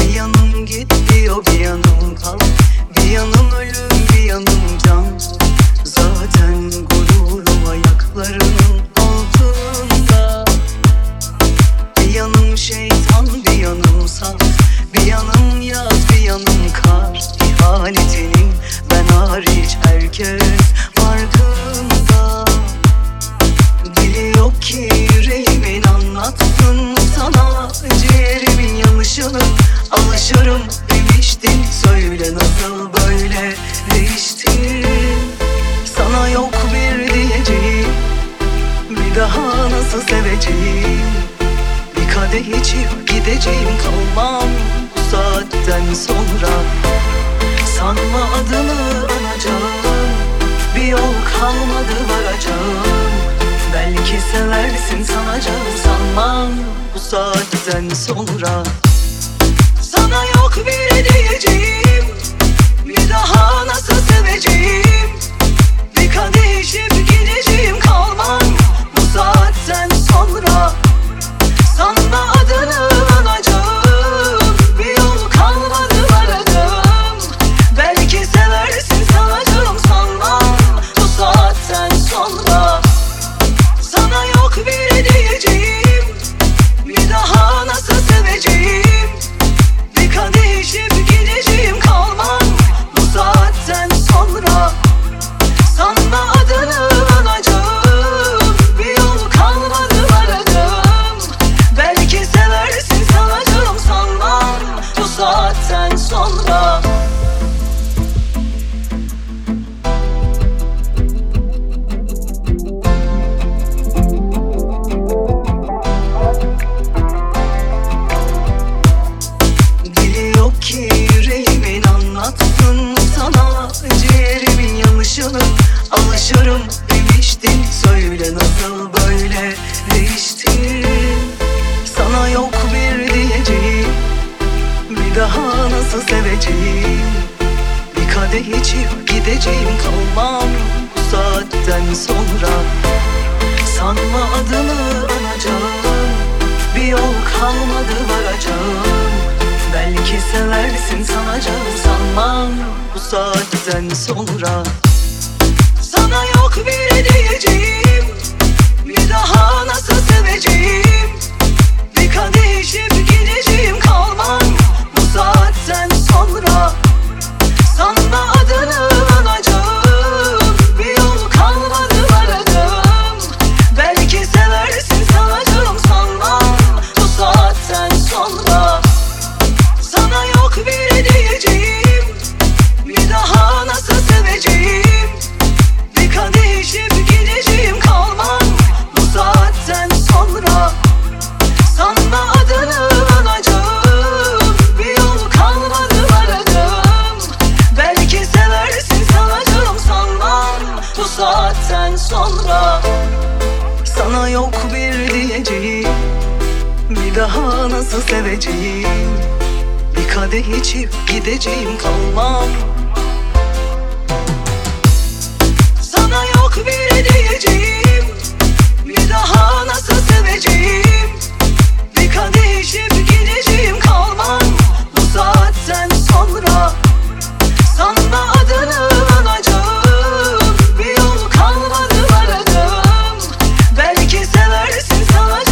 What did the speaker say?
Bir yanım gidiyor bir yanım kal Bir yanım ölüm bir yanım can. Zaten gururum ayaklarının altında. Bir yanım şeytan bir yanım saz Bir yanım yaz bir yanım kar. İhanetin nasıl seveceğim? Bir kadeh içip gideceğim kalmam Bu saatten sonra. Sanma adını anacağım Bir yol kalmadı varacağım. Belki seversin sanacağım sanmam Bu saatten sonra. Sana yok bir diyeceğim Bir daha nasıl seveceğim seveceğim Bir kadeh içip gideceğim kalmam Bu saatten sonra. Sanma adını anacağım. Bir yol kalmadı varacağım. Belki seversin sanacağım sanmam Bu saatten sonra. Sana yok bir diyeceğim. Bir daha nasıl seveceğim daha nasıl seveceğim? Bir kadeh içip gideceğim kalmam. Sana yok bile diyeceğim Bir daha nasıl seveceğim? Bir kadeh içip gideceğim kalmam. Bu saatten sonra Sanma adını anacağım Bir yol kalmadı aradığım. Belki seversin sanacağım